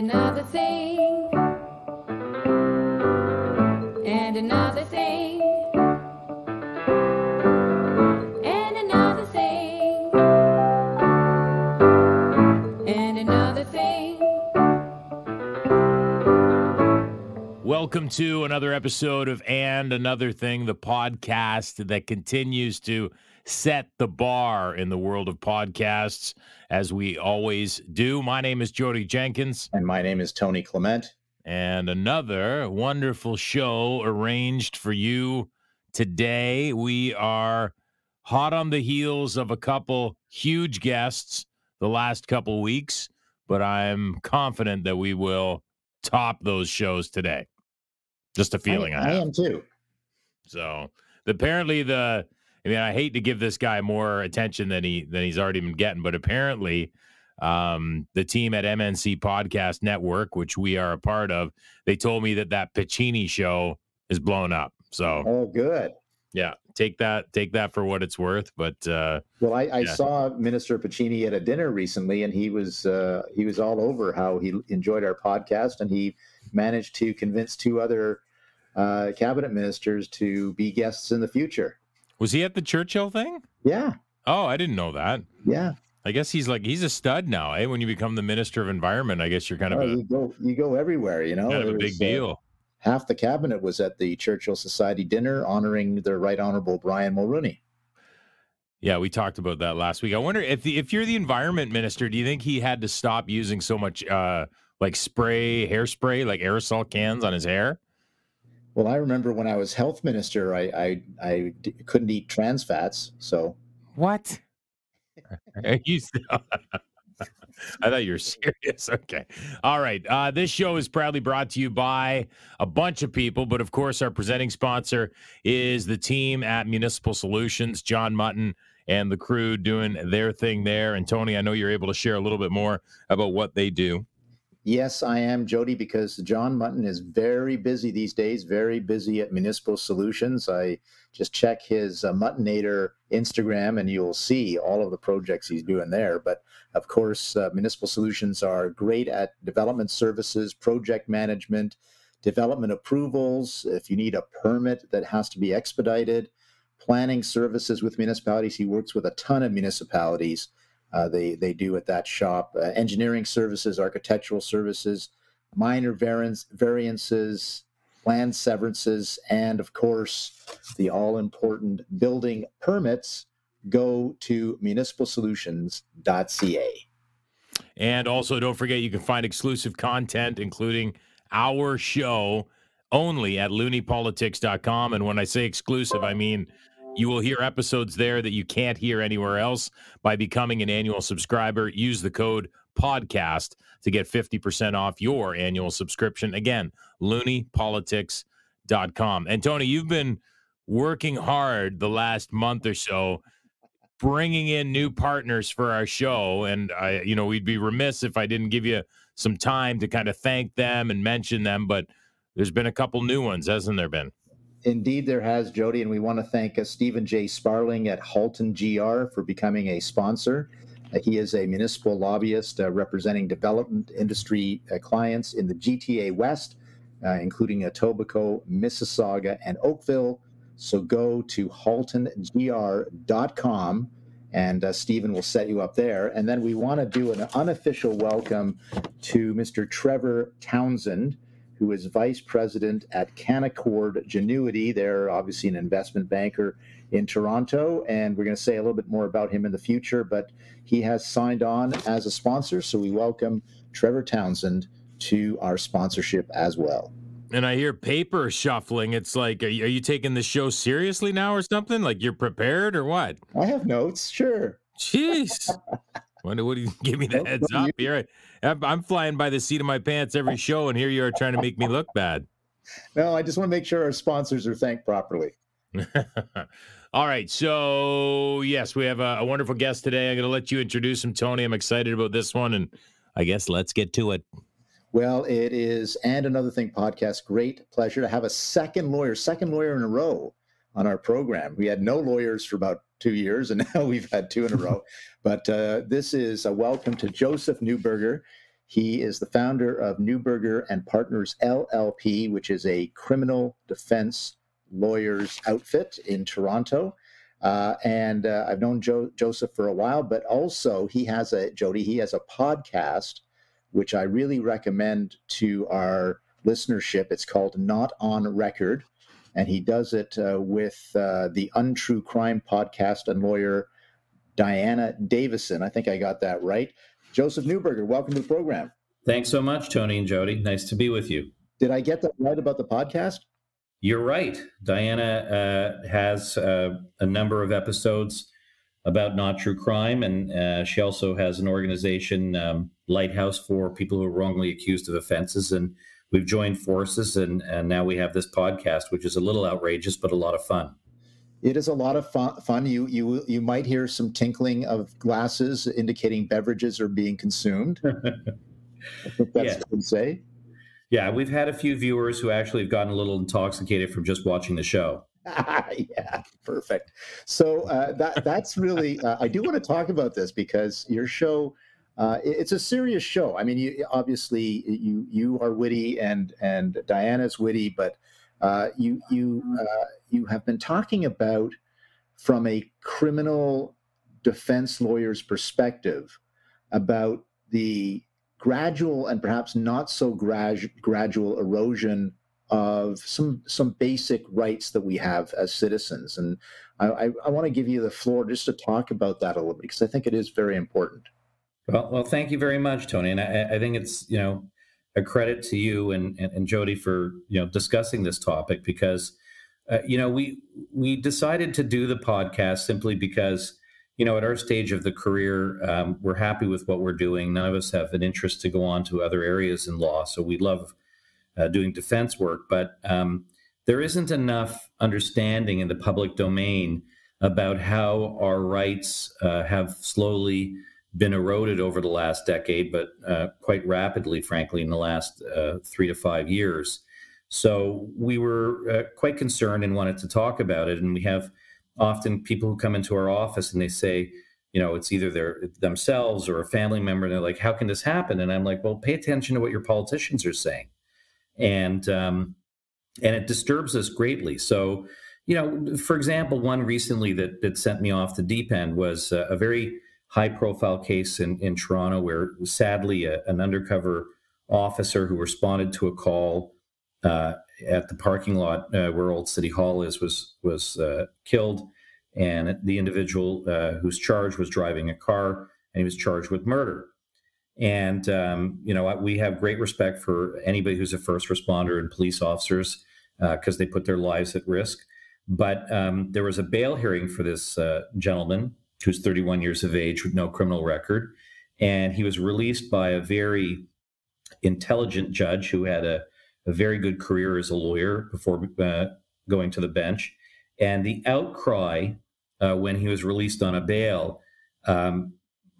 another thing, and another thing, and another thing, and another thing. Welcome to another episode of And Another Thing, the podcast that continues to set the bar in the world of podcasts, as we always do. My name is Jodie Jenkins, And my name is Tony Clement. and another wonderful show arranged for you today. We are hot on the heels of a couple huge guests the last couple weeks, but I'm confident that we will top those shows today. Just a feeling I, I, have. am too. So apparently the I mean I hate to give this guy more attention than he than he's already been getting, but apparently um the team at MNC Podcast Network, which we are a part of, they told me that that Piccini show is blown up. So Oh, good. yeah, take that take that for what it's worth, but uh Well, I, I Yeah. saw Minister Piccini at a dinner recently, and he was uh, he was all over how he enjoyed our podcast, and he managed to convince two other uh, cabinet ministers to be guests in the future. Was he at the Churchill thing? Yeah, Oh, I didn't know that. yeah. I guess he's like he's a stud now, eh? When you become the Minister of Environment, I guess you're kind of Oh, a you go you go everywhere. You know, kind of a big uh, deal. half the cabinet was at the Churchill Society dinner honoring the Right Honorable Brian Mulroney. Yeah, we talked about that last week. I wonder if the, if you're the environment minister, do you think he had to stop using so much uh like spray, hairspray, like aerosol cans on his hair? Well, I remember when I was health minister, I I, I d- couldn't eat trans fats, so What? You I thought you were serious. Okay. All right. Uh, this show is proudly brought to you by a bunch of people, but of course, our presenting sponsor is the team at Municipal Solutions, John Mutton and the crew doing their thing there. And Tony, I know you're able to share a little bit more about what they do. Yes, I am, Jodie, because John Mutton is very busy these days, very busy at Municipal Solutions. I just check his uh, Muttonator Instagram and you'll see all of the projects he's doing there. But of course, uh, Municipal Solutions are great at development services, project management, development approvals. If you need a permit that has to be expedited, planning services with municipalities, he works with a ton of municipalities uh, they they do at that shop. Uh, engineering services, architectural services, minor variance, variances, land severances, and of course, the all important building permits. Go to municipalsolutions.ca. And also, don't forget you can find exclusive content, including our show, only at looniepolitics.com. And when I say exclusive, I mean you will hear episodes there that you can't hear anywhere else by becoming an annual subscriber. Use the code podcast to get 50% off your annual subscription. Again, looniepolitics.com. And Tony, you've been working hard the last month or so bringing in new partners for our show and i you know we'd be remiss if i didn't give you some time to kind of thank them and mention them but there's been a couple new ones hasn't there been Indeed, there has, Jodie, and we want to thank uh, Stephen J. Sparling at Halton GR for becoming a sponsor. Uh, he is a municipal lobbyist uh, representing development industry uh, clients in the GTA West, uh, including Etobicoke, Mississauga, and Oakville. So go to haltongr.com and uh, Stephen will set you up there. And then we want to do an unofficial welcome to Mr. Trevor Townsend who is vice president at Canaccord Genuity. They're obviously an investment banker in Toronto, and we're going to say a little bit more about him in the future. But he has signed on as a sponsor, so we welcome Trevor Townsend to our sponsorship as well. and i hear paper shuffling it's like are you, are you taking the show seriously now or something like you're prepared or what I have notes, sure. jeez Wonder what do you give me the heads up you- here? I'm I'm flying by the seat of my pants every show, and here you are trying to make me look bad. No, I just want to make sure our sponsors are thanked properly. All right. So, yes, we have a, a wonderful guest today. I'm going to let you introduce him, Tony. I'm excited about this one. And I guess let's get to it. Well, it is and another thing podcast. Great pleasure to have a second lawyer, second lawyer in a row on our program. We had no lawyers for about two years, and now we've had two in a row. But uh, this is a welcome to Joseph Neuberger. He is the founder of Neuberger and Partners LLP, which is a criminal defense lawyers outfit in Toronto. Uh, and uh, I've known jo- Joseph for a while, but also he has a Jodie. He has a podcast, which I really recommend to our listenership. It's called Not on Record, and he does it uh, with uh, the Untrue Crime podcast and lawyer Diana Davison. I think I got that right. Joseph Neuberger, welcome to the program. Thanks so much, Tony and Jodie. Nice to be with you. Did I get that right about the podcast? You're right. Diana uh, has uh, a number of episodes about not true crime, and uh, she also has an organization, um, Lighthouse, for people who are wrongly accused of offenses. And we've joined forces, and, and now we have this podcast, which is a little outrageous, but a lot of fun. It is a lot of fun. You you you might hear some tinkling of glasses indicating beverages are being consumed. I think that's yeah. to say. Yeah, we've had a few viewers who actually have gotten a little intoxicated from just watching the show. yeah, perfect. So uh, that that's really. Uh, I do want to talk about this because your show. Uh, it's a serious show. I mean, you, obviously you you are witty and and Diana's witty, but uh, you you uh, you have been talking about from a criminal defense lawyer's perspective about the gradual and perhaps not so grad- gradual erosion of some some basic rights that we have as citizens. And I, I, I want to give you the floor just to talk about that a little bit because I think it is very important. Well, well, thank you very much, Tony. And I, I think it's you know a credit to you and, and, and Jodie for you know discussing this topic because uh, you know we we decided to do the podcast simply because you know at our stage of the career um, we're happy with what we're doing. None of us have an interest to go on to other areas in law, so we love uh, doing defense work, but um, there isn't enough understanding in the public domain about how our rights uh, have slowly been eroded over the last decade, but uh, quite rapidly, frankly, in the last uh, three to five years. So we were uh, quite concerned and wanted to talk about it. And we have often people who come into our office and they say, you know, it's either their themselves or a family member, and they're like, "How can this happen?" And I'm like, "Well, pay attention to what your politicians are saying," and um, and it disturbs us greatly. So, you know, for example, one recently that that sent me off the deep end was a very high profile case in, in Toronto where sadly a, an undercover officer who responded to a call uh, at the parking lot uh, where Old City Hall is was was uh, killed, and the individual uh, whose charge was driving a car and he was charged with murder. And um, you know we have great respect for anybody who's a first responder and police officers because uh, they put their lives at risk. But um, there was a bail hearing for this uh, gentleman who's 31 years of age with no criminal record. And he was released by a very intelligent judge who had a, a very good career as a lawyer before uh, going to the bench. And the outcry uh, when he was released on a bail um,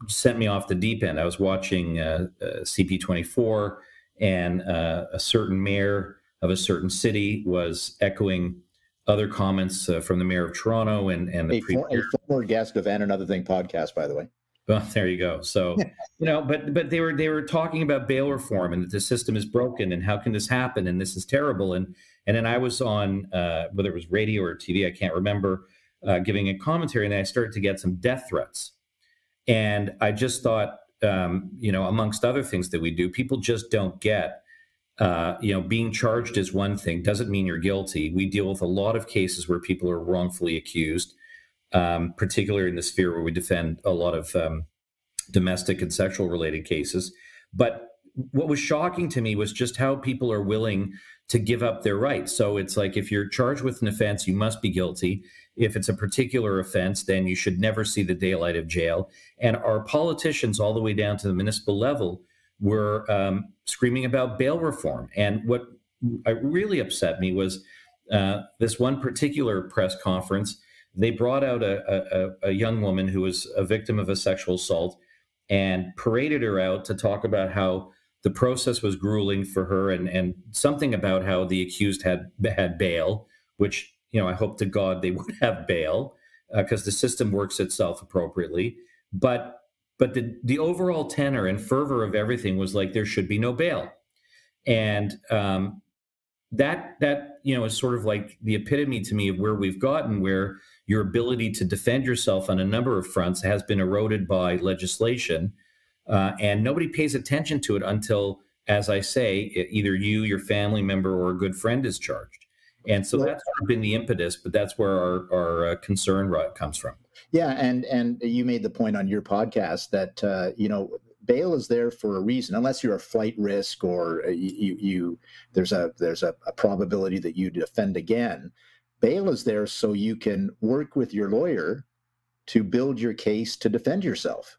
sent me off the deep end. I was watching uh, uh CP24, and uh, a certain mayor of a certain city was echoing other comments uh, from the mayor of Toronto and and the a, for, a former guest of and another thing podcast, by the way. Well, there you go. So you know, but but they were they were talking about bail reform and that the system is broken and how can this happen and this is terrible and and then I was on uh, whether it was radio or TV, I can't remember, uh, giving a commentary and I started to get some death threats, and I just thought, um, you know, amongst other things that we do, people just don't get uh, you know, being charged is one thing, doesn't mean you're guilty. We deal with a lot of cases where people are wrongfully accused, um, particularly in the sphere where we defend a lot of um, domestic and sexual related cases. But what was shocking to me was just how people are willing to give up their rights. So it's like if you're charged with an offense, you must be guilty. If it's a particular offense, then you should never see the daylight of jail. And our politicians, all the way down to the municipal level, were um, screaming about bail reform. And what really upset me was uh, this one particular press conference. They brought out a, a, a, young woman who was a victim of a sexual assault and paraded her out to talk about how the process was grueling for her and, and something about how the accused had had bail, which you know I hope to God they would have bail because uh, the system works itself appropriately. But but the the overall tenor and fervor of everything was like there should be no bail, and um, that that you know is sort of like the epitome to me of where we've gotten, where your ability to defend yourself on a number of fronts has been eroded by legislation, uh, and nobody pays attention to it until, as I say, either you, your family member, or a good friend is charged. And so that's been the impetus, but that's where our, our uh, concern comes from. Yeah, and and you made the point on your podcast that uh, you know bail is there for a reason, unless you're a flight risk or uh, you, you there's a there's a, a probability that you defend again. Bail is there so you can work with your lawyer to build your case to defend yourself.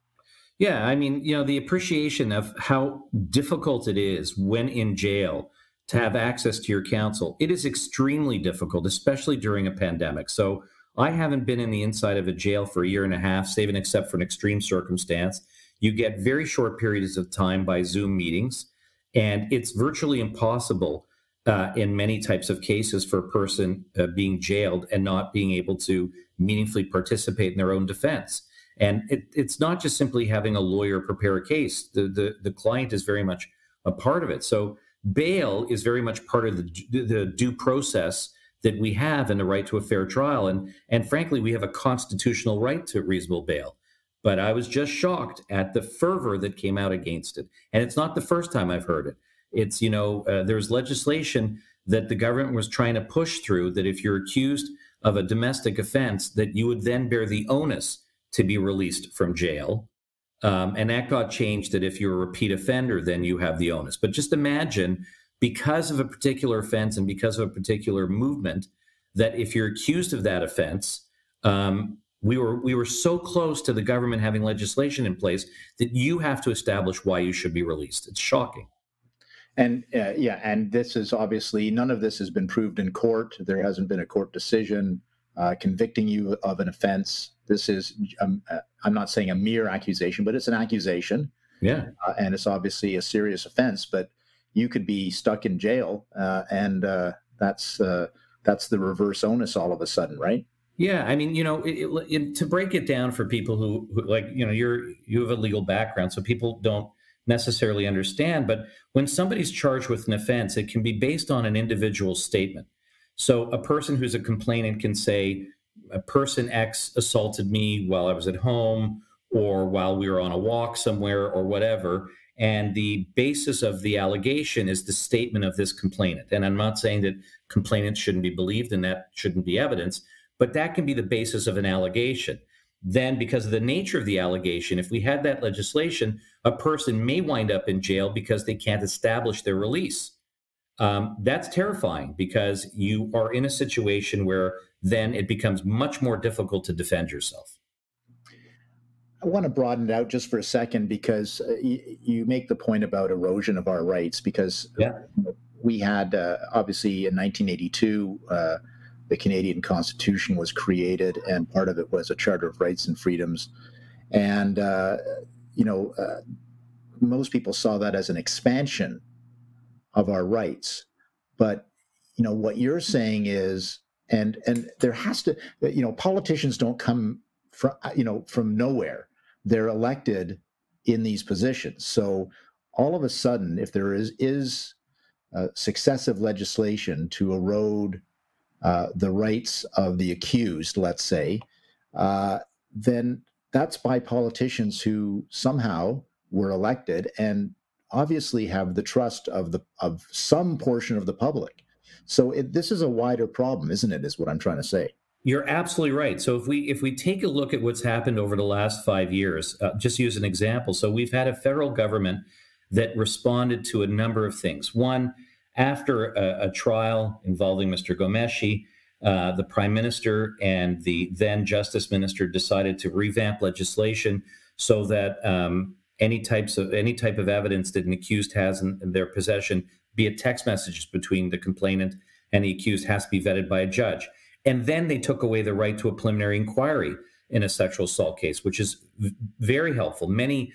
Yeah, I mean, you know, the appreciation of how difficult it is when in jail to have access to your counsel. It is extremely difficult, especially during a pandemic. So I haven't been in the inside of a jail for a year and a half, save and except for an extreme circumstance. You get very short periods of time by Zoom meetings, and it's virtually impossible uh, in many types of cases for a person uh, being jailed and not being able to meaningfully participate in their own defense. And it, it's not just simply having a lawyer prepare a case. The, the, the client is very much a part of it. So bail is very much part of the, the due process that we have and the right to a fair trial. And, and frankly, we have a constitutional right to reasonable bail. But I was just shocked at the fervor that came out against it. And it's not the first time I've heard it. It's, you know, uh, there's legislation that the government was trying to push through that if you're accused of a domestic offense, that you would then bear the onus to be released from jail. Um, and that got changed that if you're a repeat offender, then you have the onus. But just imagine, because of a particular offense and because of a particular movement, that if you're accused of that offense, um, we were we were so close to the government having legislation in place that you have to establish why you should be released. It's shocking. And uh, yeah, and this is obviously none of this has been proved in court. There hasn't been a court decision uh, convicting you of an offense. This is, um, uh, I'm not saying a mere accusation, but it's an accusation. Yeah. Uh, and it's obviously a serious offense, but you could be stuck in jail, uh, and uh, that's uh, that's the reverse onus all of a sudden, right? Yeah, I mean, you know, it, it, to break it down for people who, who, like, you know, you're you have a legal background, so people don't necessarily understand. But when somebody's charged with an offense, it can be based on an individual statement. So a person who's a complainant can say, a person X assaulted me while I was at home or while we were on a walk somewhere or whatever. And the basis of the allegation is the statement of this complainant. And I'm not saying that complainants shouldn't be believed and that shouldn't be evidence, but that can be the basis of an allegation. Then, because of the nature of the allegation, if we had that legislation, a person may wind up in jail because they can't establish their release um, that's terrifying because you are in a situation where then it becomes much more difficult to defend yourself. I want to broaden it out just for a second because uh, you make the point about erosion of our rights because yeah. we had uh, obviously in 1982 uh, the Canadian Constitution was created and part of it was a Charter of Rights and Freedoms and uh, you know uh, most people saw that as an expansion of our rights. But you know what you're saying is, and and there has to, you know, politicians don't come from you know from nowhere. They're elected in these positions. So all of a sudden, if there is is uh, successive legislation to erode uh, the rights of the accused, let's say, uh, then that's by politicians who somehow were elected and obviously have the trust of the of some portion of the public. So it, this is a wider problem, isn't it? Is what I'm trying to say. You're absolutely right. So if we if we take a look at what's happened over the last five years, uh, just use an example. So we've had a federal government that responded to a number of things. One, after a, a trial involving Mr. Ghomeshi, uh, the prime minister and the then justice minister decided to revamp legislation so that um, any types of any type of evidence that an accused has in, in their possession, be it text messages between the complainant and the accused, has to be vetted by a judge. And then they took away the right to a preliminary inquiry in a sexual assault case, which is very helpful. Many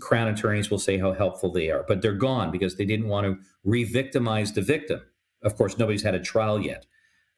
crown attorneys will say how helpful they are, but they're gone because they didn't want to re-victimize the victim. Of course, nobody's had a trial yet.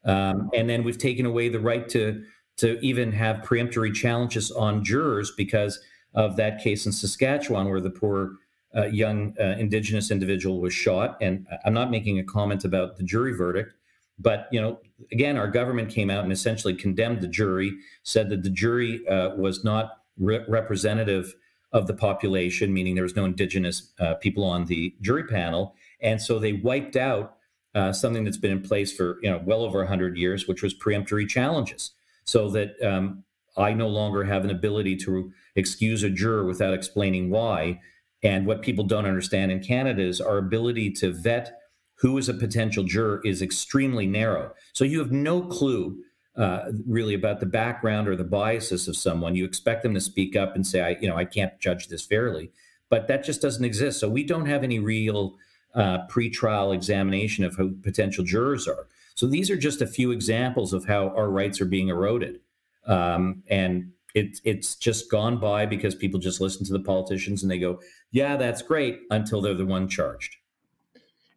Um, and then we've taken away the right to to even have preemptory challenges on jurors because of that case in Saskatchewan where the poor uh, young uh, Indigenous individual was shot. And I'm not making a comment about the jury verdict, but you know, again, our government came out and essentially condemned the jury, said that the jury uh, was not re- representative of the population, meaning there was no Indigenous uh, people on the jury panel, and so they wiped out uh, something that's been in place for you know well over 100 years, which was peremptory challenges, so that um, I no longer have an ability to excuse a juror without explaining why. And what people don't understand in Canada is our ability to vet who is a potential juror is extremely narrow. So you have no clue uh, really about the background or the biases of someone. You expect them to speak up and say, "I, you know, I can't judge this fairly," but that just doesn't exist. So we don't have any real uh, pretrial examination of who potential jurors are. So these are just a few examples of how our rights are being eroded, um, and it, it's just gone by because people just listen to the politicians and they go, "Yeah, that's great," until they're the one charged.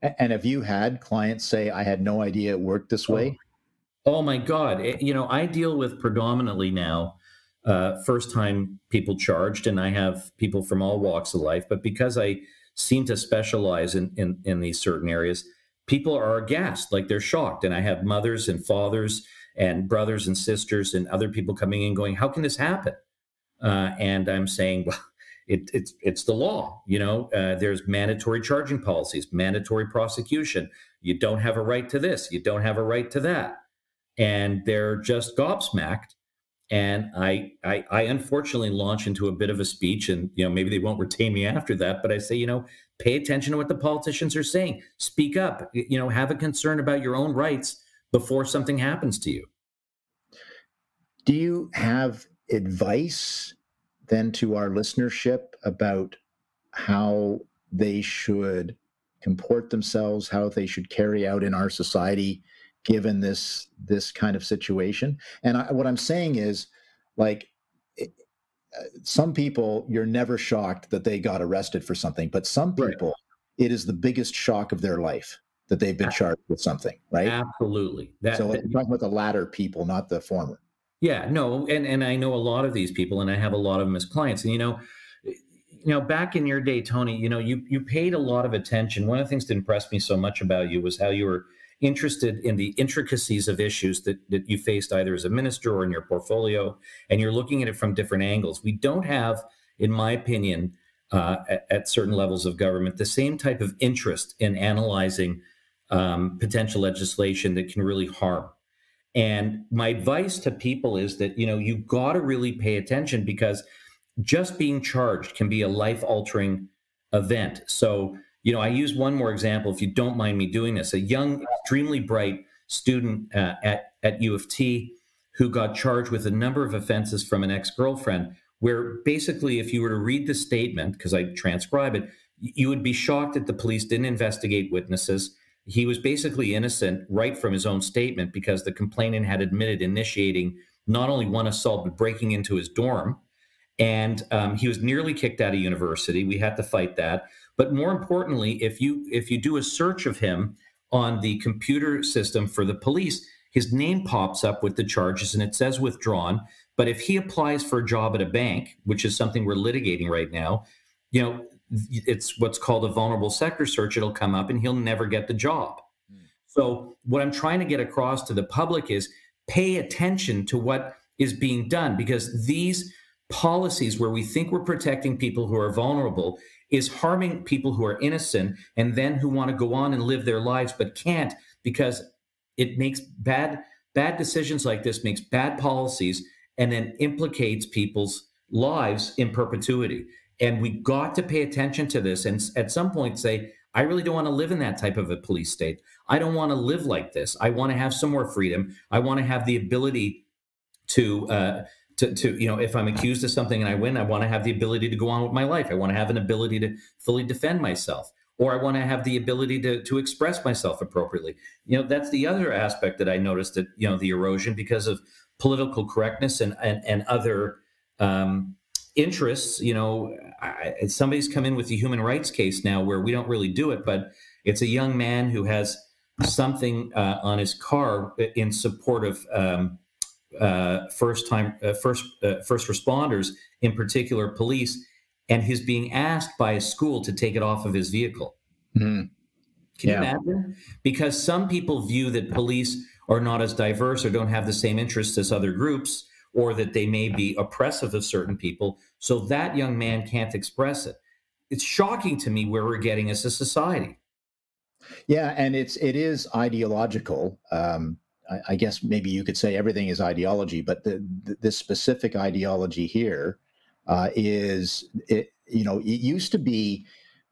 And have you had clients say, I had no idea it worked this way? Oh, oh my God. It, you know, I deal with predominantly now uh, first time people charged, and I have people from all walks of life. But because I seem to specialize in, in, in these certain areas, people are aghast, like they're shocked. And I have mothers and fathers and brothers and sisters and other people coming in going, How can this happen? Uh, and I'm saying, Well, it, it's it's the law. You know, uh, there's mandatory charging policies, mandatory prosecution. You don't have a right to this. You don't have a right to that, and they're just gobsmacked. And I, I, I unfortunately launch into a bit of a speech, and you know maybe they won't retain me after that. But I say, you know, pay attention to what the politicians are saying. Speak up. You know, have a concern about your own rights before something happens to you. Do you have advice then to our listenership about how they should comport themselves, how they should carry out in our society given this this kind of situation. And I, what I'm saying is, like, it, uh, some people you're never shocked that they got arrested for something, but some people right. it is the biggest shock of their life that they've been charged with something, right? Absolutely. That, so that, I'm talking about the latter people, not the former. Yeah, no, and and I know a lot of these people, and I have a lot of them as clients. And you know, you know, back in your day, Tony, you know, you you paid a lot of attention. One of the things that impressed me so much about you was how you were interested in the intricacies of issues that, that you faced either as a minister or in your portfolio, and you're looking at it from different angles. We don't have, in my opinion, uh, at, at, certain levels of government, the same type of interest in analyzing um, potential legislation that can really harm and my advice to people is that, you know, you got to really pay attention because just being charged can be a life altering event. So, you know, I use one more example, if you don't mind me doing this. A young, extremely bright student uh, at, at U of T who got charged with a number of offenses from an ex girlfriend, where basically, if you were to read the statement, because I transcribe it, you would be shocked that the police didn't investigate witnesses he was basically innocent right from his own statement because the complainant had admitted initiating not only one assault but breaking into his dorm. And um, he was nearly kicked out of university. We had to fight that. But more importantly if you if you do a search of him on the computer system for the police his name pops up with the charges and it says withdrawn. But if he applies for a job at a bank which is something we're litigating right now you know it's what's called a vulnerable sector search. It'll come up and he'll never get the job. Mm. So, what I'm trying to get across to the public is pay attention to what is being done because these policies where we think we're protecting people who are vulnerable is harming people who are innocent and then who want to go on and live their lives but can't because it makes bad bad decisions like this makes bad policies and then implicates people's lives in perpetuity and we got to pay attention to this and at some point say, I really don't want to live in that type of a police state. I don't want to live like this. I want to have some more freedom. I want to have the ability to, uh, to, to, you know, if I'm accused of something and I win, I want to have the ability to go on with my life. I want to have an ability to fully defend myself, or I want to have the ability to, to express myself appropriately. You know, that's the other aspect that I noticed that, you know, the erosion because of political correctness and, and, and other, um, interests, you know, I, somebody's come in with a human rights case now where we don't really do it, but it's a young man who has something uh, on his car in support of um, uh, first time uh, first uh, first responders, in particular police, and he's being asked by a school to take it off of his vehicle. Mhm. Can Yeah. you imagine? Because some people view that police are not as diverse or don't have the same interests as other groups, or that they may be oppressive of certain people. So that young man can't express it. It's shocking to me where we're getting as a society. Yeah, and it's it is ideological. Um, I, I guess maybe you could say everything is ideology, but the, the this specific ideology here uh, is it. You know, it used to be,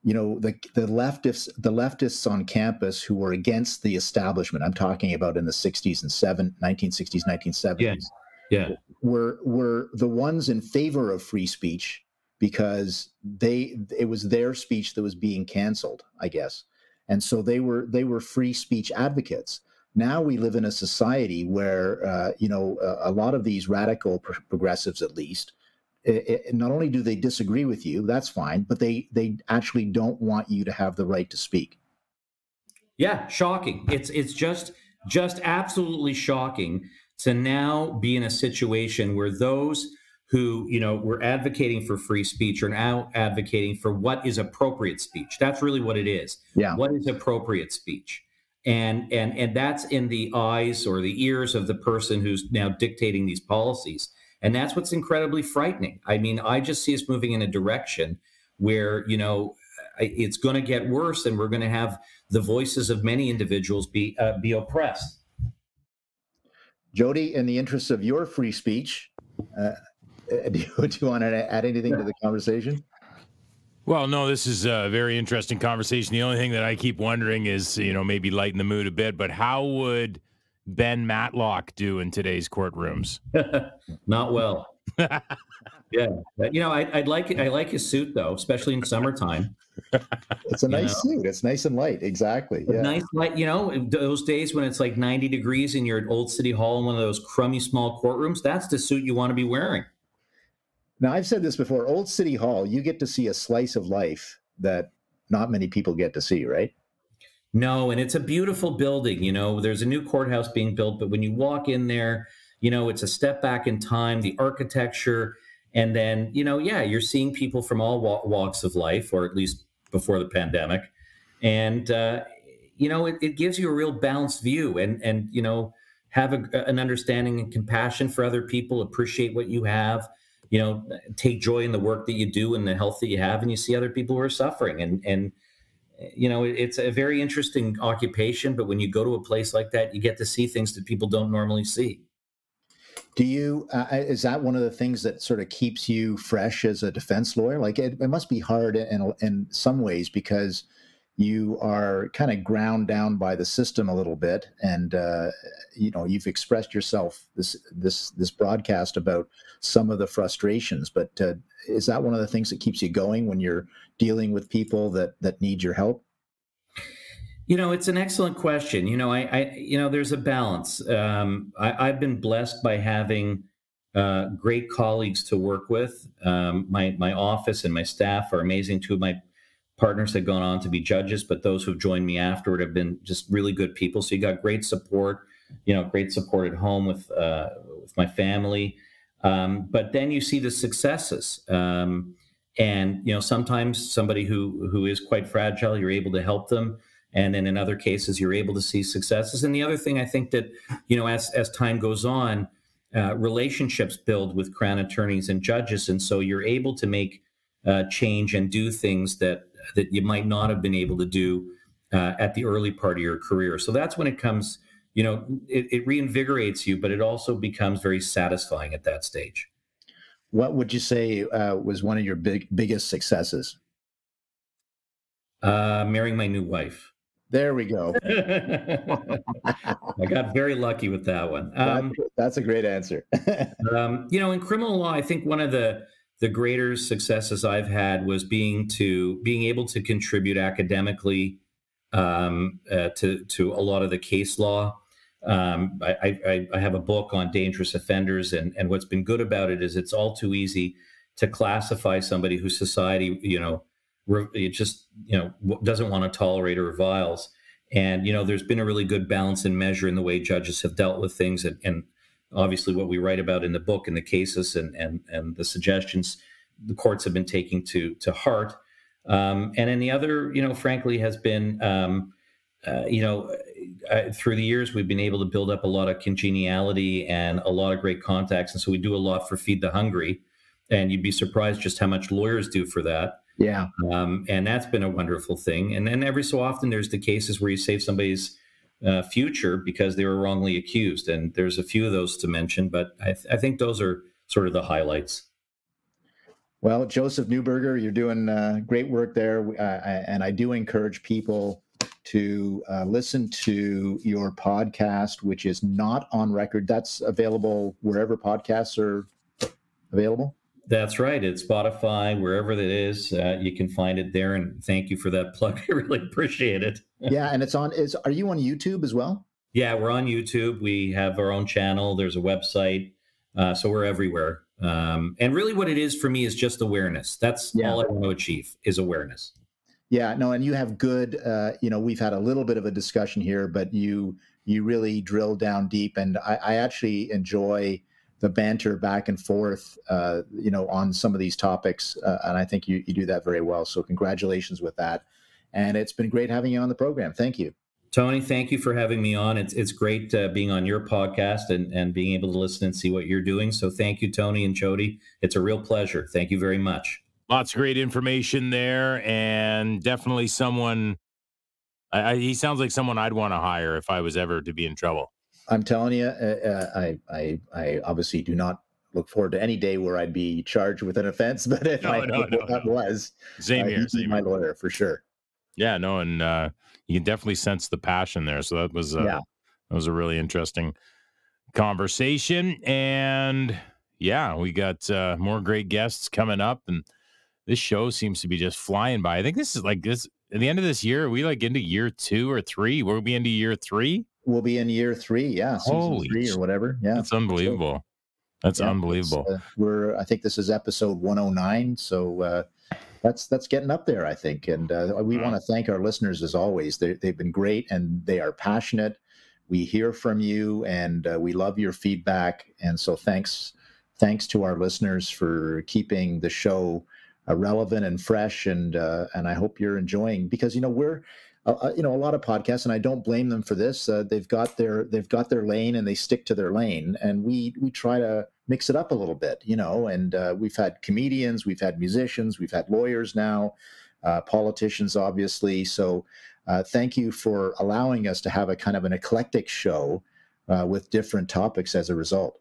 you know, the the leftists the leftists on campus who were against the establishment. I'm talking about in the 60s and seven 1960s, 1970s. Yes. Yeah. were were the ones in favor of free speech because they it was their speech that was being canceled i guess and so they were they were free speech advocates now we live in a society where uh, you know a, a lot of these radical pro- progressives at least i i not only do they disagree with you that's fine but they they actually don't want you to have the right to speak Yeah, shocking. It's it's just just absolutely shocking to now be in a situation where those who you know were advocating for free speech are now advocating for what is appropriate speech. That's really what it is. yeah What is appropriate speech? And and and that's in the eyes or the ears of the person who's now dictating these policies. And that's what's incredibly frightening. I mean, I just see us moving in a direction where, you know, it's going to get worse and we're going to have the voices of many individuals be uh, be oppressed. Jody in the interest of your free speech uh, do, you, do you want to add anything to the conversation Well, no, this is a very interesting conversation. The only thing that I keep wondering is, you know, maybe lighten the mood a bit, but how would Ben Matlock do in today's courtrooms? Not well. Yeah, you know, I, I'd like I like his suit though, especially in summertime. It's a You nice suit. It's nice and light. Exactly. Yeah. Nice, light, you know, those days when it's like 90 degrees and you're at Old City Hall in one of those crummy small courtrooms. That's the suit you want to be wearing. Now, I've said this before. Old City Hall, you get to see a slice of life that not many people get to see, right? No, and it's a beautiful building. You know, there's a new courthouse being built, but when you walk in there, you know, it's a step back in time, the architecture, and then, you know, yeah, you're seeing people from all walks of life, or at least before the pandemic. And, uh, you know, it, it gives you a real balanced view and, and, you know, have a, an understanding and compassion for other people, appreciate what you have, you know, take joy in the work that you do and the health that you have, and you see other people who are suffering. And, and, you know, it's a very interesting occupation, but when you go to a place like that, you get to see things that people don't normally see. Do you, uh, is that one of the things that sort of keeps you fresh as a defense lawyer? Like it, it must be hard in, in some ways because you are kind of ground down by the system a little bit. And, uh, you know, you've expressed yourself this, this, this broadcast about some of the frustrations, but uh, is that one of the things that keeps you going when you're dealing with people that, that need your help? You know, it's an excellent question. You know, I, I you know, there's a balance. Um, I, I've been blessed by having uh, great colleagues to work with. Um, my my office and my staff are amazing. Two of my partners have gone on to be judges, but those who've joined me afterward have been just really good people. So you got great support. You know, great support at home with uh, with my family. Um, but then you see the successes. Um, and you know, sometimes somebody who who is quite fragile, you're able to help them and then in other cases you're able to see successes. And the other thing i think that you know as as time goes on uh, relationships build with crown attorneys and judges. And so you're able to make uh, change and do things that that you might not have been able to do uh, at the early part of your career. So that's when it comes you know it, it reinvigorates you but it also becomes very satisfying at that stage. What would you say uh, was one of your big, biggest successes? uh, marrying my new wife There we go. I got very lucky with that one. Um, That- that's a great answer. um, you know, in criminal law, I think one of the the greater successes I've had was being to being able to contribute academically um, uh, to to a lot of the case law. Um, I, I, I have a book on dangerous offenders, and and what's been good about it is it's all too easy to classify somebody whose society, you know, it just you know doesn't want to tolerate or reviles. And you know, there's been a really good balance and measure in the way judges have dealt with things, and, and obviously what we write about in the book and the cases and and and the suggestions the courts have been taking to to heart. Um, and then the other, you know, frankly, has been, um, uh, you know, through the years we've been able to build up a lot of congeniality and a lot of great contacts, and so we do a lot for Feed the Hungry. And you'd be surprised just how much lawyers do for that. Yeah. Um, and that's been a wonderful thing. And then every so often, there's the cases where you save somebody's uh, future because they were wrongly accused. And there's a few of those to mention, but I, th- I think those are sort of the highlights. Well, Joseph Neuberger, you're doing uh, great work there. Uh, and I do encourage people to uh, listen to your podcast, which is not on record. That's available wherever podcasts are available. That's right. It's Spotify, wherever it is. Uh, you can find it there. And thank you for that plug. I really appreciate it. yeah, and it's on. Is are you on YouTube as well? Yeah, we're on YouTube. We have our own channel. There's a website, uh, so we're everywhere. Um, and really, what it is for me is just awareness. That's Yeah. all I want to achieve is awareness. Yeah, no, and you have good. Uh, you know, we've had a little bit of a discussion here, but you you really drill down deep, and I, I actually enjoy the banter back and forth. Uh, you know, on some of these topics, uh, and I think you you do that very well. So congratulations with that, and it's been great having you on the program. Thank you. Tony, thank you for having me on. It's it's great uh, being on your podcast and, and being able to listen and see what you're doing. So thank you, Tony and Jodie. It's a real pleasure. Thank you very much. Lots of great information there, and definitely someone. I, I, he sounds like someone I'd want to hire if I was ever to be in trouble. I'm telling you, uh, uh, I, I I obviously do not look forward to any day where I'd be charged with an offense, but if No, I no, no, what that was, Same uh, here. Same my lawyer for sure. Yeah, no, and uh, you can definitely sense the passion there. So that was uh, Yeah. that was a really interesting conversation, and yeah, we got uh, more great guests coming up, and this show seems to be just flying by. I think this is like this at the end of this year. Are we like into year two or three? We'll be into year three. We'll be in year three, yeah, season Holy three or whatever. Yeah, That's unbelievable. That's Yeah, unbelievable. uh, we're I think this is episode 109, so uh, that's that's getting up there, I think. And uh, we want to thank our listeners as always. They, they've been great and they are passionate. We hear from you, and uh, we love your feedback. And so thanks thanks to our listeners for keeping the show uh, relevant and fresh. And uh, and I hope you're enjoying because you know we're uh, you know a lot of podcasts and i don't blame them for this uh, they've got their they've got their lane and they stick to their lane and we we try to mix it up a little bit you know and uh, we've had comedians we've had musicians we've had lawyers now uh, politicians obviously so uh, thank you for allowing us to have a kind of an eclectic show uh, with different topics as a result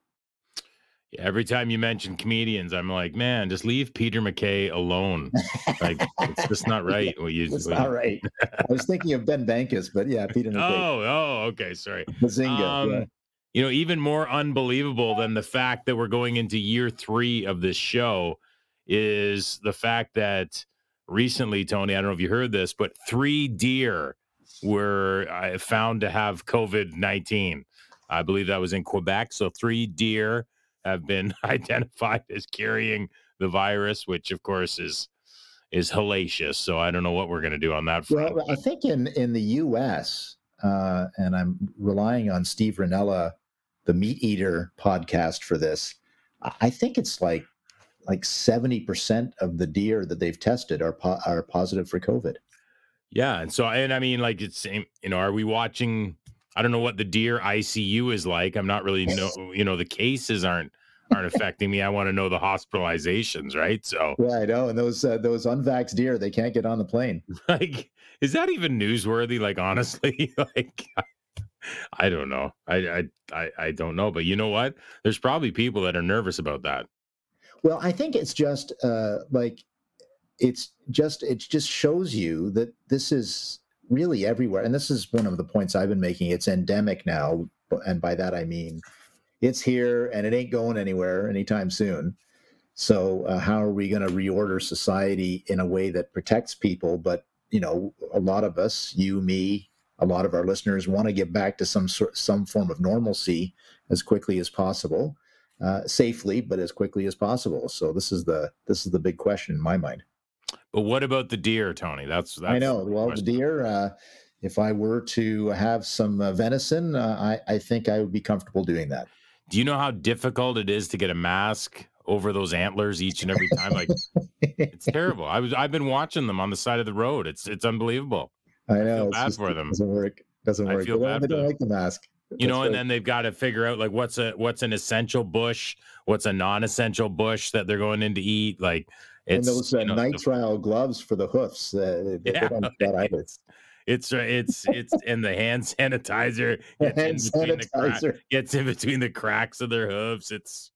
every time you mention comedians, I'm like, man, just leave Peter MacKay alone. Like it's just not right. What you, all you- right i was thinking of ben bankas but yeah peter MacKay, Oh, oh, okay, sorry. Bazinga, Um, yeah. You know, even more unbelievable than the fact that we're going into year three of this show is the fact that recently, Tony, I don't know if you heard this, but three deer were uh, found to have COVID 19. I believe that was in Quebec. So three deer have been identified as carrying the virus, which of course is is hellacious. So I don't know what we're going to do on that front. Well, I think in in the U.S. Uh, and I'm relying on Steve Rinella, the Meat Eater podcast for this. I think it's like like seventy percent of the deer that they've tested are po- are positive for COVID. Yeah, and so and I mean, like it's you know, are we watching? I don't know what the deer ICU is like. I'm not really know. You know, the cases aren't aren't affecting me. I want to know the hospitalizations, right? So, Yeah, I know. And those uh, those unvaxxed deer, they can't get on the plane. like, is that even newsworthy? Like, honestly, like, I don't know. I I I, I don't know. But you know what? There's probably people that are nervous about that. Well, I think it's just uh, like it's just it just shows you that this is really everywhere, and this is one of the points I've been making. It's endemic now, and by that I mean it's here and it ain't going anywhere anytime soon. So uh, how are we going to reorder society in a way that protects people? But you know, a lot of us, you, me, a lot of our listeners, want to get back to some sort, some form of normalcy as quickly as possible uh, safely, but as quickly as possible. So this is the this is the big question in my mind. But what about the deer, Tony? That's, that's I know. the Well, the deer. Uh, if I were to have some uh, venison, uh, I I think I would be comfortable doing that. Do you know how difficult it is to get a mask over those antlers each and every time? Like it's terrible. I was I've been watching them on the side of the road. It's it's unbelievable. I feel know. it's bad just- for them. Doesn't work. Doesn't I work. feel They don't- bad they for don't them. like the mask. You know, That's and then they've got to figure out like what's a what's an essential bush, what's a non-essential bush that they're going in to eat. Like and those uh, you know, the- nitrile gloves for the hoofs. Uh, they, Yeah. they don't do that either. It's uh, it's it's in the hand sanitizer gets Hand in the sanitizer. gets in between the cracks of their hooves. It's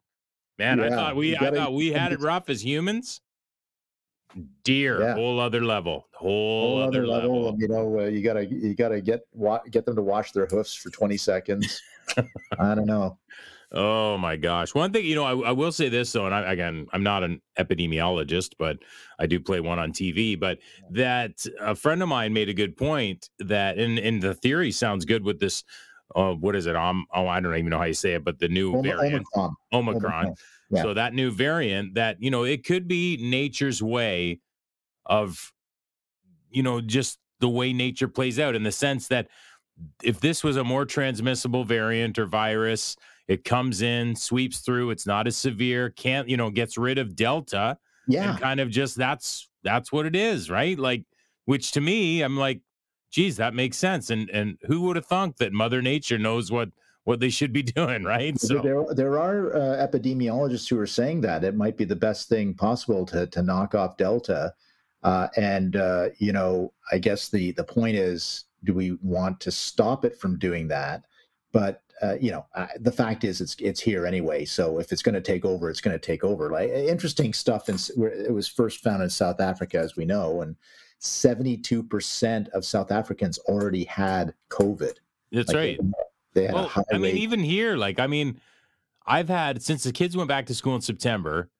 man, I thought we I gotta- thought we had it rough as humans. Deer, Yeah. whole other level, whole, Whole other other level. level. You know, uh, you gotta you gotta get wa- get them to wash their hoofs for twenty seconds. I don't know. Oh my gosh! One thing you know, I, I will say this though, and I, again, I'm not an epidemiologist, but I do play one on TV. But that a friend of mine made a good point that, and and the theory sounds good with this. Uh, what is it? Um, oh, I don't even know how you say it, but the new Om- variant, Omicron. Omicron. Yeah. So that new variant, that you know, it could be nature's way of, you know, just the way nature plays out in the sense that if this was a more transmissible variant or virus, it comes in, sweeps through, it's not as severe, can't, you know, gets rid of Delta Yeah. and kind of just that's that's what it is, right? Like, which to me, I'm like, geez, that makes sense. And and who would have thunk that Mother Nature knows what what they should be doing, right? So There, there are uh, epidemiologists who are saying that it might be the best thing possible to to knock off Delta, uh, and uh, you know, I guess the the point is, do we want to stop it from doing that? But uh, you know, uh, the fact is, it's it's here anyway. So if it's going to take over, it's going to take over. Like interesting stuff, and it was first found in South Africa, as we know, and seventy two percent of South Africans already had COVID. that's Like, right. They had a Well, high I mean, rate. even here, like, I mean, I've had since the kids went back to school in September,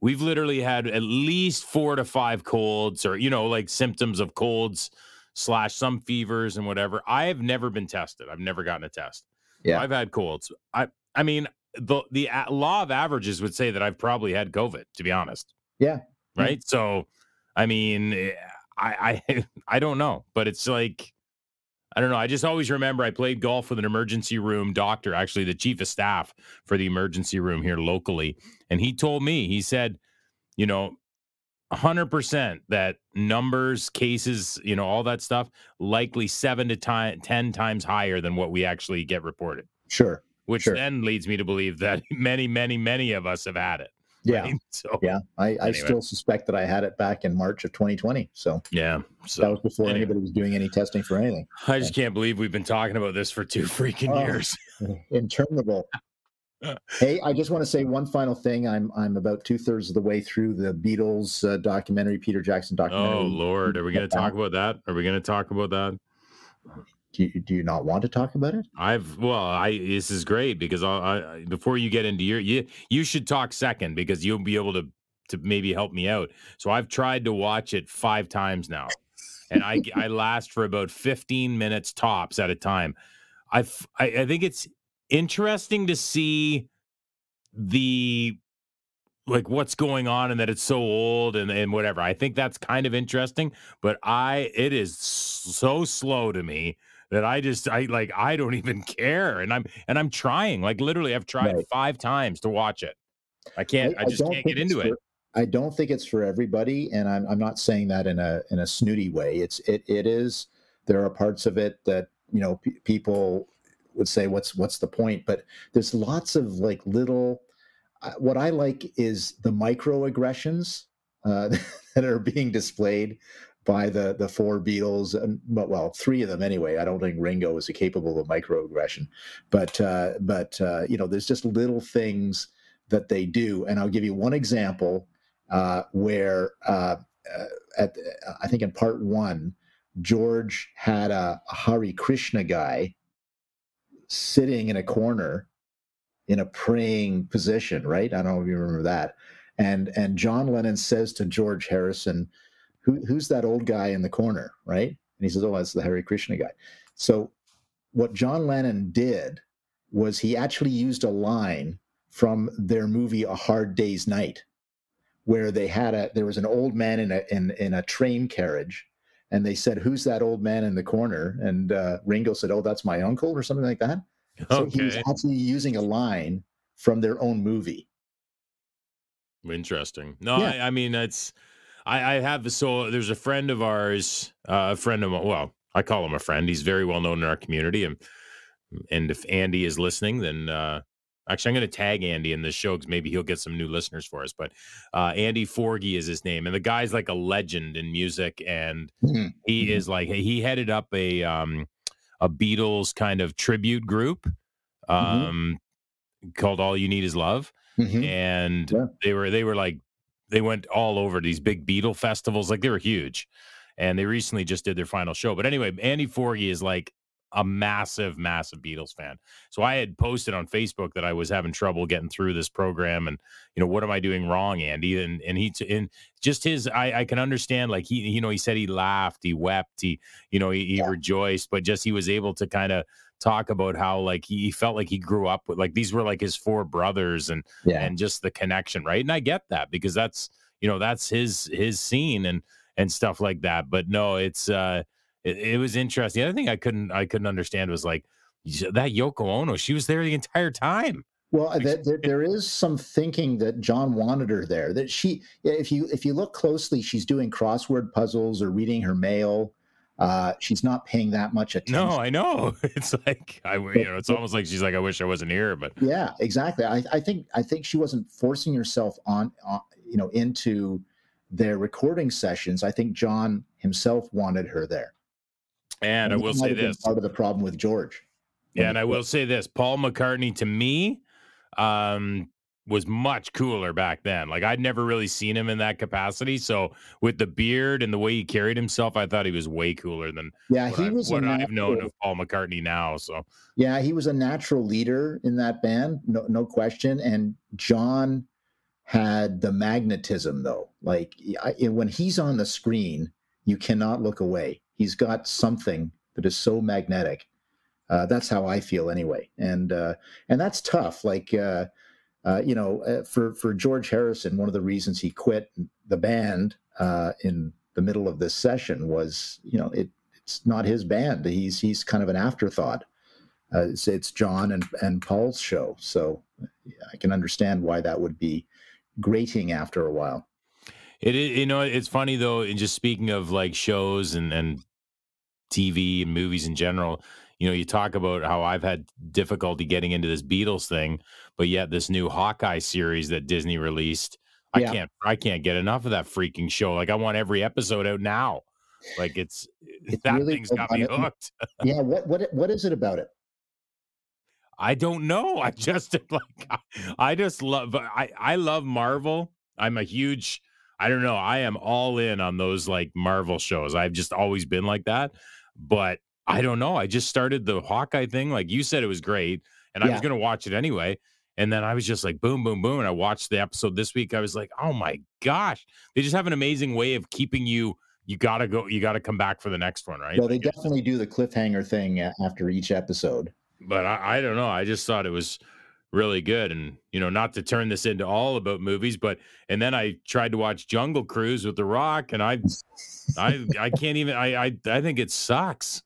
we've literally had at least four to five colds or, you know, like symptoms of colds slash some fevers and whatever. I have never been tested. I've never gotten a test. Yeah. I've had colds. I, I mean, the, the law of averages would say that I've probably had COVID, to be honest. Yeah. Right. So, I mean, eh, I, I, I don't know, but it's like, I don't know. I just always remember I played golf with an emergency room doctor, actually the chief of staff for the emergency room here locally. And he told me, he said, you know, 100% that numbers, cases, you know, all that stuff, likely seven to ti 10 times higher than what we actually get reported, Sure. which Sure. then leads me to believe that many, many, many of us have had it. Yeah. right? So, Yeah. I, I still suspect that I had it back in March of 2020. So, yeah. So that was before anyway. anybody was doing any testing for anything. I just can't believe we've been talking about this for two freaking Oh. years. Interminable. Hey, I just want to say one final thing. I'm I'm about two thirds of the way through the Beatles uh, documentary, Peter Jackson documentary. Oh Lord, are we going to talk about that? Are we going to talk about that? Do you, do you not want to talk about it? I've well, I this is great because I I- before you get into your you you should talk second because you'll be able to to maybe help me out. So I've tried to watch it five times now, and I I last for about fifteen minutes tops at a time. I've, I I think it's interesting to see the like what's going on and that it's so old and and whatever. I think that's kind of interesting, but I it is so slow to me that I just I like I don't even care and I'm and I'm trying like literally I've tried Right. 5 times to watch it. I can't I, just don't can't get into it. I don't think it's for everybody, and I'm I'm not saying that in a in a snooty way. It's it it is. There are parts of it that you know pe people would say, "What's what's the point?" But there's lots of like little. Uh, what I like is the microaggressions uh, that are being displayed by the the four Beatles, and but well, three of them anyway. I don't think Ringo is capable of microaggression, but uh, but uh, you know, there's just little things that they do, and I'll give you one example uh, where uh, uh, at I think in part one, George had a, a Hare Krishna guy sitting in a corner in a praying position, right? I don't know if you remember that. And and John Lennon says to George Harrison, Who, "Who's that old guy in the corner?" Right? And he says, "Oh, that's the Hare Krishna guy." So what John Lennon did was he actually used a line from their movie A Hard Day's Night, where they had a there was an old man in a in, in a train carriage, and they said, "Who's that old man in the corner?" And uh, Ringo said, "Oh, that's my uncle," or something like that. So he was actually using a line from their own movie. Interesting. No, Yeah. I, I mean that's I, I have so there's a friend of ours, uh, a friend of well, I call him a friend. He's very well known in our community, and and if Andy is listening, then uh, actually I'm going to tag Andy in this show because maybe he'll get some new listeners for us. But uh, Andy Forgy is his name, and the guy's like a legend in music, and Mhm. he Mhm. is like he headed up a um a Beatles kind of tribute group Mhm. um called All You Need Is Love Mhm. and Yeah. they were they were like they went all over these big Beatle festivals, like they were huge, and they recently just did their final show. But anyway, Andy Forgy is like a massive, massive Beatles fan. So I had posted on Facebook that I was having trouble getting through this program, and you know what am I doing wrong, Andy? And and he and just his, I I can understand like he you know he said he laughed, he wept, he you know he, he Yeah. rejoiced, but just he was able to kind of talk about how like he, he felt like he grew up with like these were like his four brothers and Yeah. and just the connection right and i get that because that's you know that's his his scene and and stuff like that but no it's uh it, it was interesting the other thing i couldn't i couldn't understand was like that yoko ono she was there the entire time Well, that, that there is some thinking that John wanted her there. That she, if you if you look closely, she's doing crossword puzzles or reading her mail. Uh, she's not paying that much attention. no i know it's like i you know it's almost like she's like i wish i wasn't here but Yeah, exactly. I, I think I think she wasn't forcing herself on, on, you know, into their recording sessions. I think John himself wanted her there. And i will say this part of the problem with George. Yeah, and I will say this: Paul McCartney to me um, was much cooler back then. Like I'd never really seen him in that capacity. So with the beard and the way he carried himself, I thought he was way cooler than Yeah, what, he I, was what I've known of Paul McCartney now. So Yeah, he was a natural leader in that band, no, no question. And John had the magnetism, though. Like I, when he's on the screen, you cannot look away. He's got something that is so magnetic. Uh, that's how I feel, anyway. And uh, and that's tough. Like uh, uh, you know, uh, for for George Harrison, one of the reasons he quit the band uh, in the middle of this session was, you know, it it's not his band. He's he's kind of an afterthought it's, it's John and, and Paul's show. So I can understand why that would be grating after a while. it, you know, it's funny though. And just speaking of like shows and and TV and movies in general, you know, you talk about how I've had difficulty getting into this Beatles thing, but yet this new Hawkeye series that Disney released, I Yeah. can't I can't get enough of that freaking show. Like I want every episode out now. Like it's, It's that really thing's got me done. hooked. yeah, what what what is it about it? I don't know. I just like I just love I I love Marvel. I'm a huge I don't know. I am all in on those like Marvel shows. I've just always been like that. But I don't know. I just started the Hawkeye thing. Like you said, it was great, and I was gonna watch it anyway. And then I was just like, boom, boom, boom. And I watched the episode this week. I was like, oh my gosh, they just have an amazing way of keeping you. You gotta go. You gotta come back for the next one, right? No, they definitely do the cliffhanger thing uh, after each episode. but I, I don't know. I just thought it was really good, and you know, not to turn this into all about movies, but and then I tried to watch Jungle Cruise with The Rock, and I, I, I can't even. I, I, I think it sucks.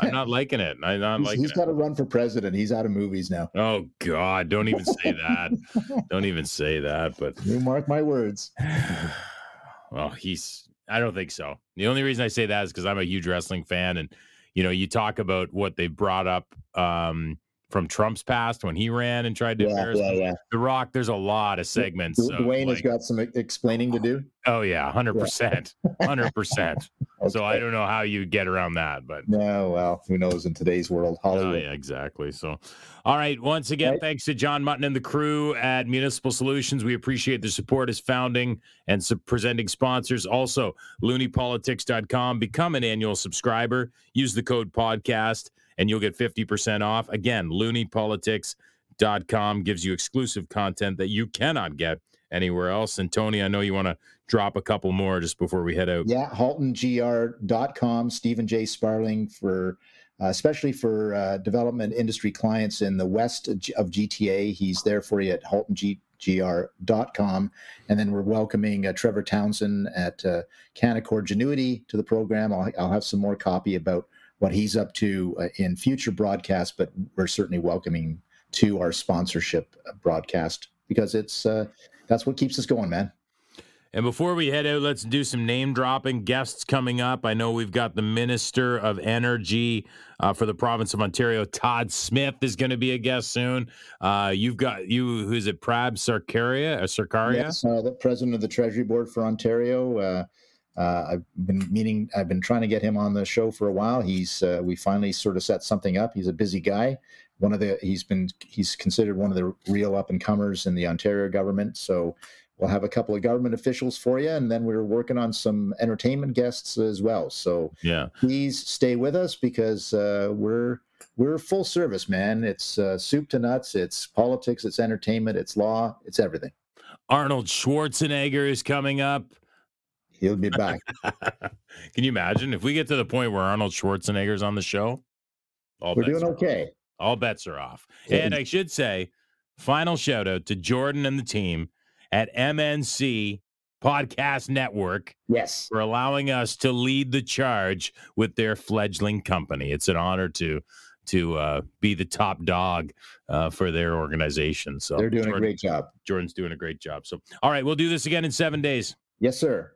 I'm not liking it. I'm not He's- liking he's got to run for president. He's out of movies now. Oh God! Don't even say that. don't even say that. But You mark my words. well, he's. I don't think so. The only reason I say that is because I'm a huge wrestling fan, and you know, you talk about what they brought up um, from Trump's past when he ran and tried to Yeah, embarrass yeah, yeah. The Rock. There's a lot of segments. Of, Dwayne has got some explaining to do. oh yeah, hundred percent, hundred percent. So I don't know how you get around that, but No, well, who knows in today's world, Oh, Hollywood. yeah, exactly. So, all right. Once again, Right. thanks to John Mutton and the crew at Municipal Solutions. We appreciate their support as founding and presenting sponsors. Also, looniepolitics.com. Become an annual subscriber. Use the code podcast and you'll get 50% off. Again, looniepolitics.com gives you exclusive content that you cannot get anywhere else. And Tony, I know you want to drop a couple more just before we head out. Yeah, haltongr.com, Stephen J. Sparling for uh, especially for uh, development industry clients in the west of GTA. He's there for you at haltongr.com. And then we're welcoming uh, Trevor Townsend at uh, Canaccord Genuity to the program. I'll, I'll have some more copy about what he's up to uh, in future broadcasts, but we're certainly welcoming to our sponsorship broadcast because it's uh, that's what keeps us going, man. And before we head out, let's do some name dropping. Guests coming up. I know we've got the Minister of Energy uh, for the province of Ontario, Todd Smith, is going to be a guest soon. Uh, you've got you, who's it, Prab Sarkaria, or Sarkaria? Yes, uh, the president of the Treasury Board for Ontario. Uh, I've been meeting. I've been trying to get him on the show for a while. He's uh, we finally sort of set something up. He's a busy guy. One of the he's been he's considered one of the real up and comers in the Ontario government. So we'll have a couple of government officials for you, and then we're working on some entertainment guests as well. So yeah, please stay with us because uh, we're we're full service, man. It's uh, soup to nuts. It's politics. It's entertainment. It's law. It's everything. Arnold Schwarzenegger is coming up. He'll be back. Can you imagine if we get to the point where Arnold Schwarzenegger's on the show? All we're doing okay. Off. All bets are off. And I should say, final shout out to Jordan and the team at MNC Podcast Network. Yes. For allowing us to lead the charge with their fledgling company. It's an honor to to uh, be the top dog uh, for their organization. So they're doing Jordan, a great job. Jordan's doing a great job. So all right, we'll do this again in seven days. Yes, sir.